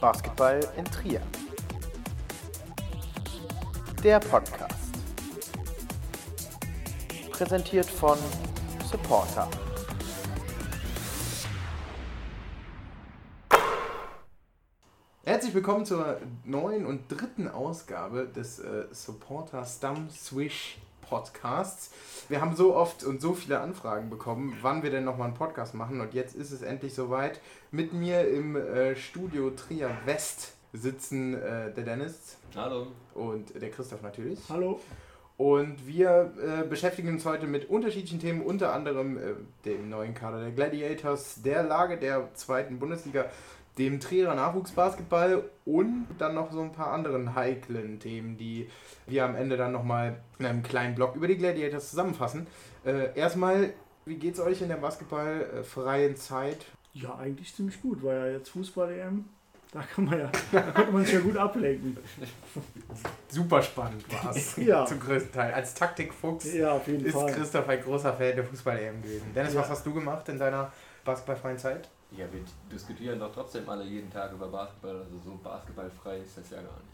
Basketball in Trier. Der Podcast. Präsentiert von Supporter. Herzlich willkommen zur neuen und dritten Ausgabe des äh, Supporter Stum Swish Podcasts. Wir haben so oft und so viele Anfragen bekommen, wann wir denn nochmal einen Podcast machen und jetzt ist es endlich soweit. Mit mir im äh, Studio Trier West sitzen äh, der Dennis. Hallo. Und der Christoph natürlich. Hallo. Und wir äh, beschäftigen uns heute mit unterschiedlichen Themen, unter anderem äh, dem neuen Kader der Gladiators, der Lage der zweiten Bundesliga, dem Trierer Nachwuchsbasketball und dann noch so ein paar anderen heiklen Themen, die wir am Ende dann nochmal in einem kleinen Blog über die Gladiators zusammenfassen. Äh, erstmal, wie geht's euch in der basketballfreien Zeit? Ja, eigentlich ziemlich gut, war ja jetzt Fußball-EM. Da kann man ja, da konnte man sich ja gut ablenken. Super spannend war es Ja. zum größten Teil. Als Taktikfuchs Ja, auf jeden ist Fall. Christoph ein großer Fan der Fußball-EM gewesen. Dennis, Ja. was hast du gemacht in deiner basketballfreien Zeit? Ja, wir diskutieren doch trotzdem alle jeden Tag über Basketball, also so basketballfrei ist das ja gar nicht.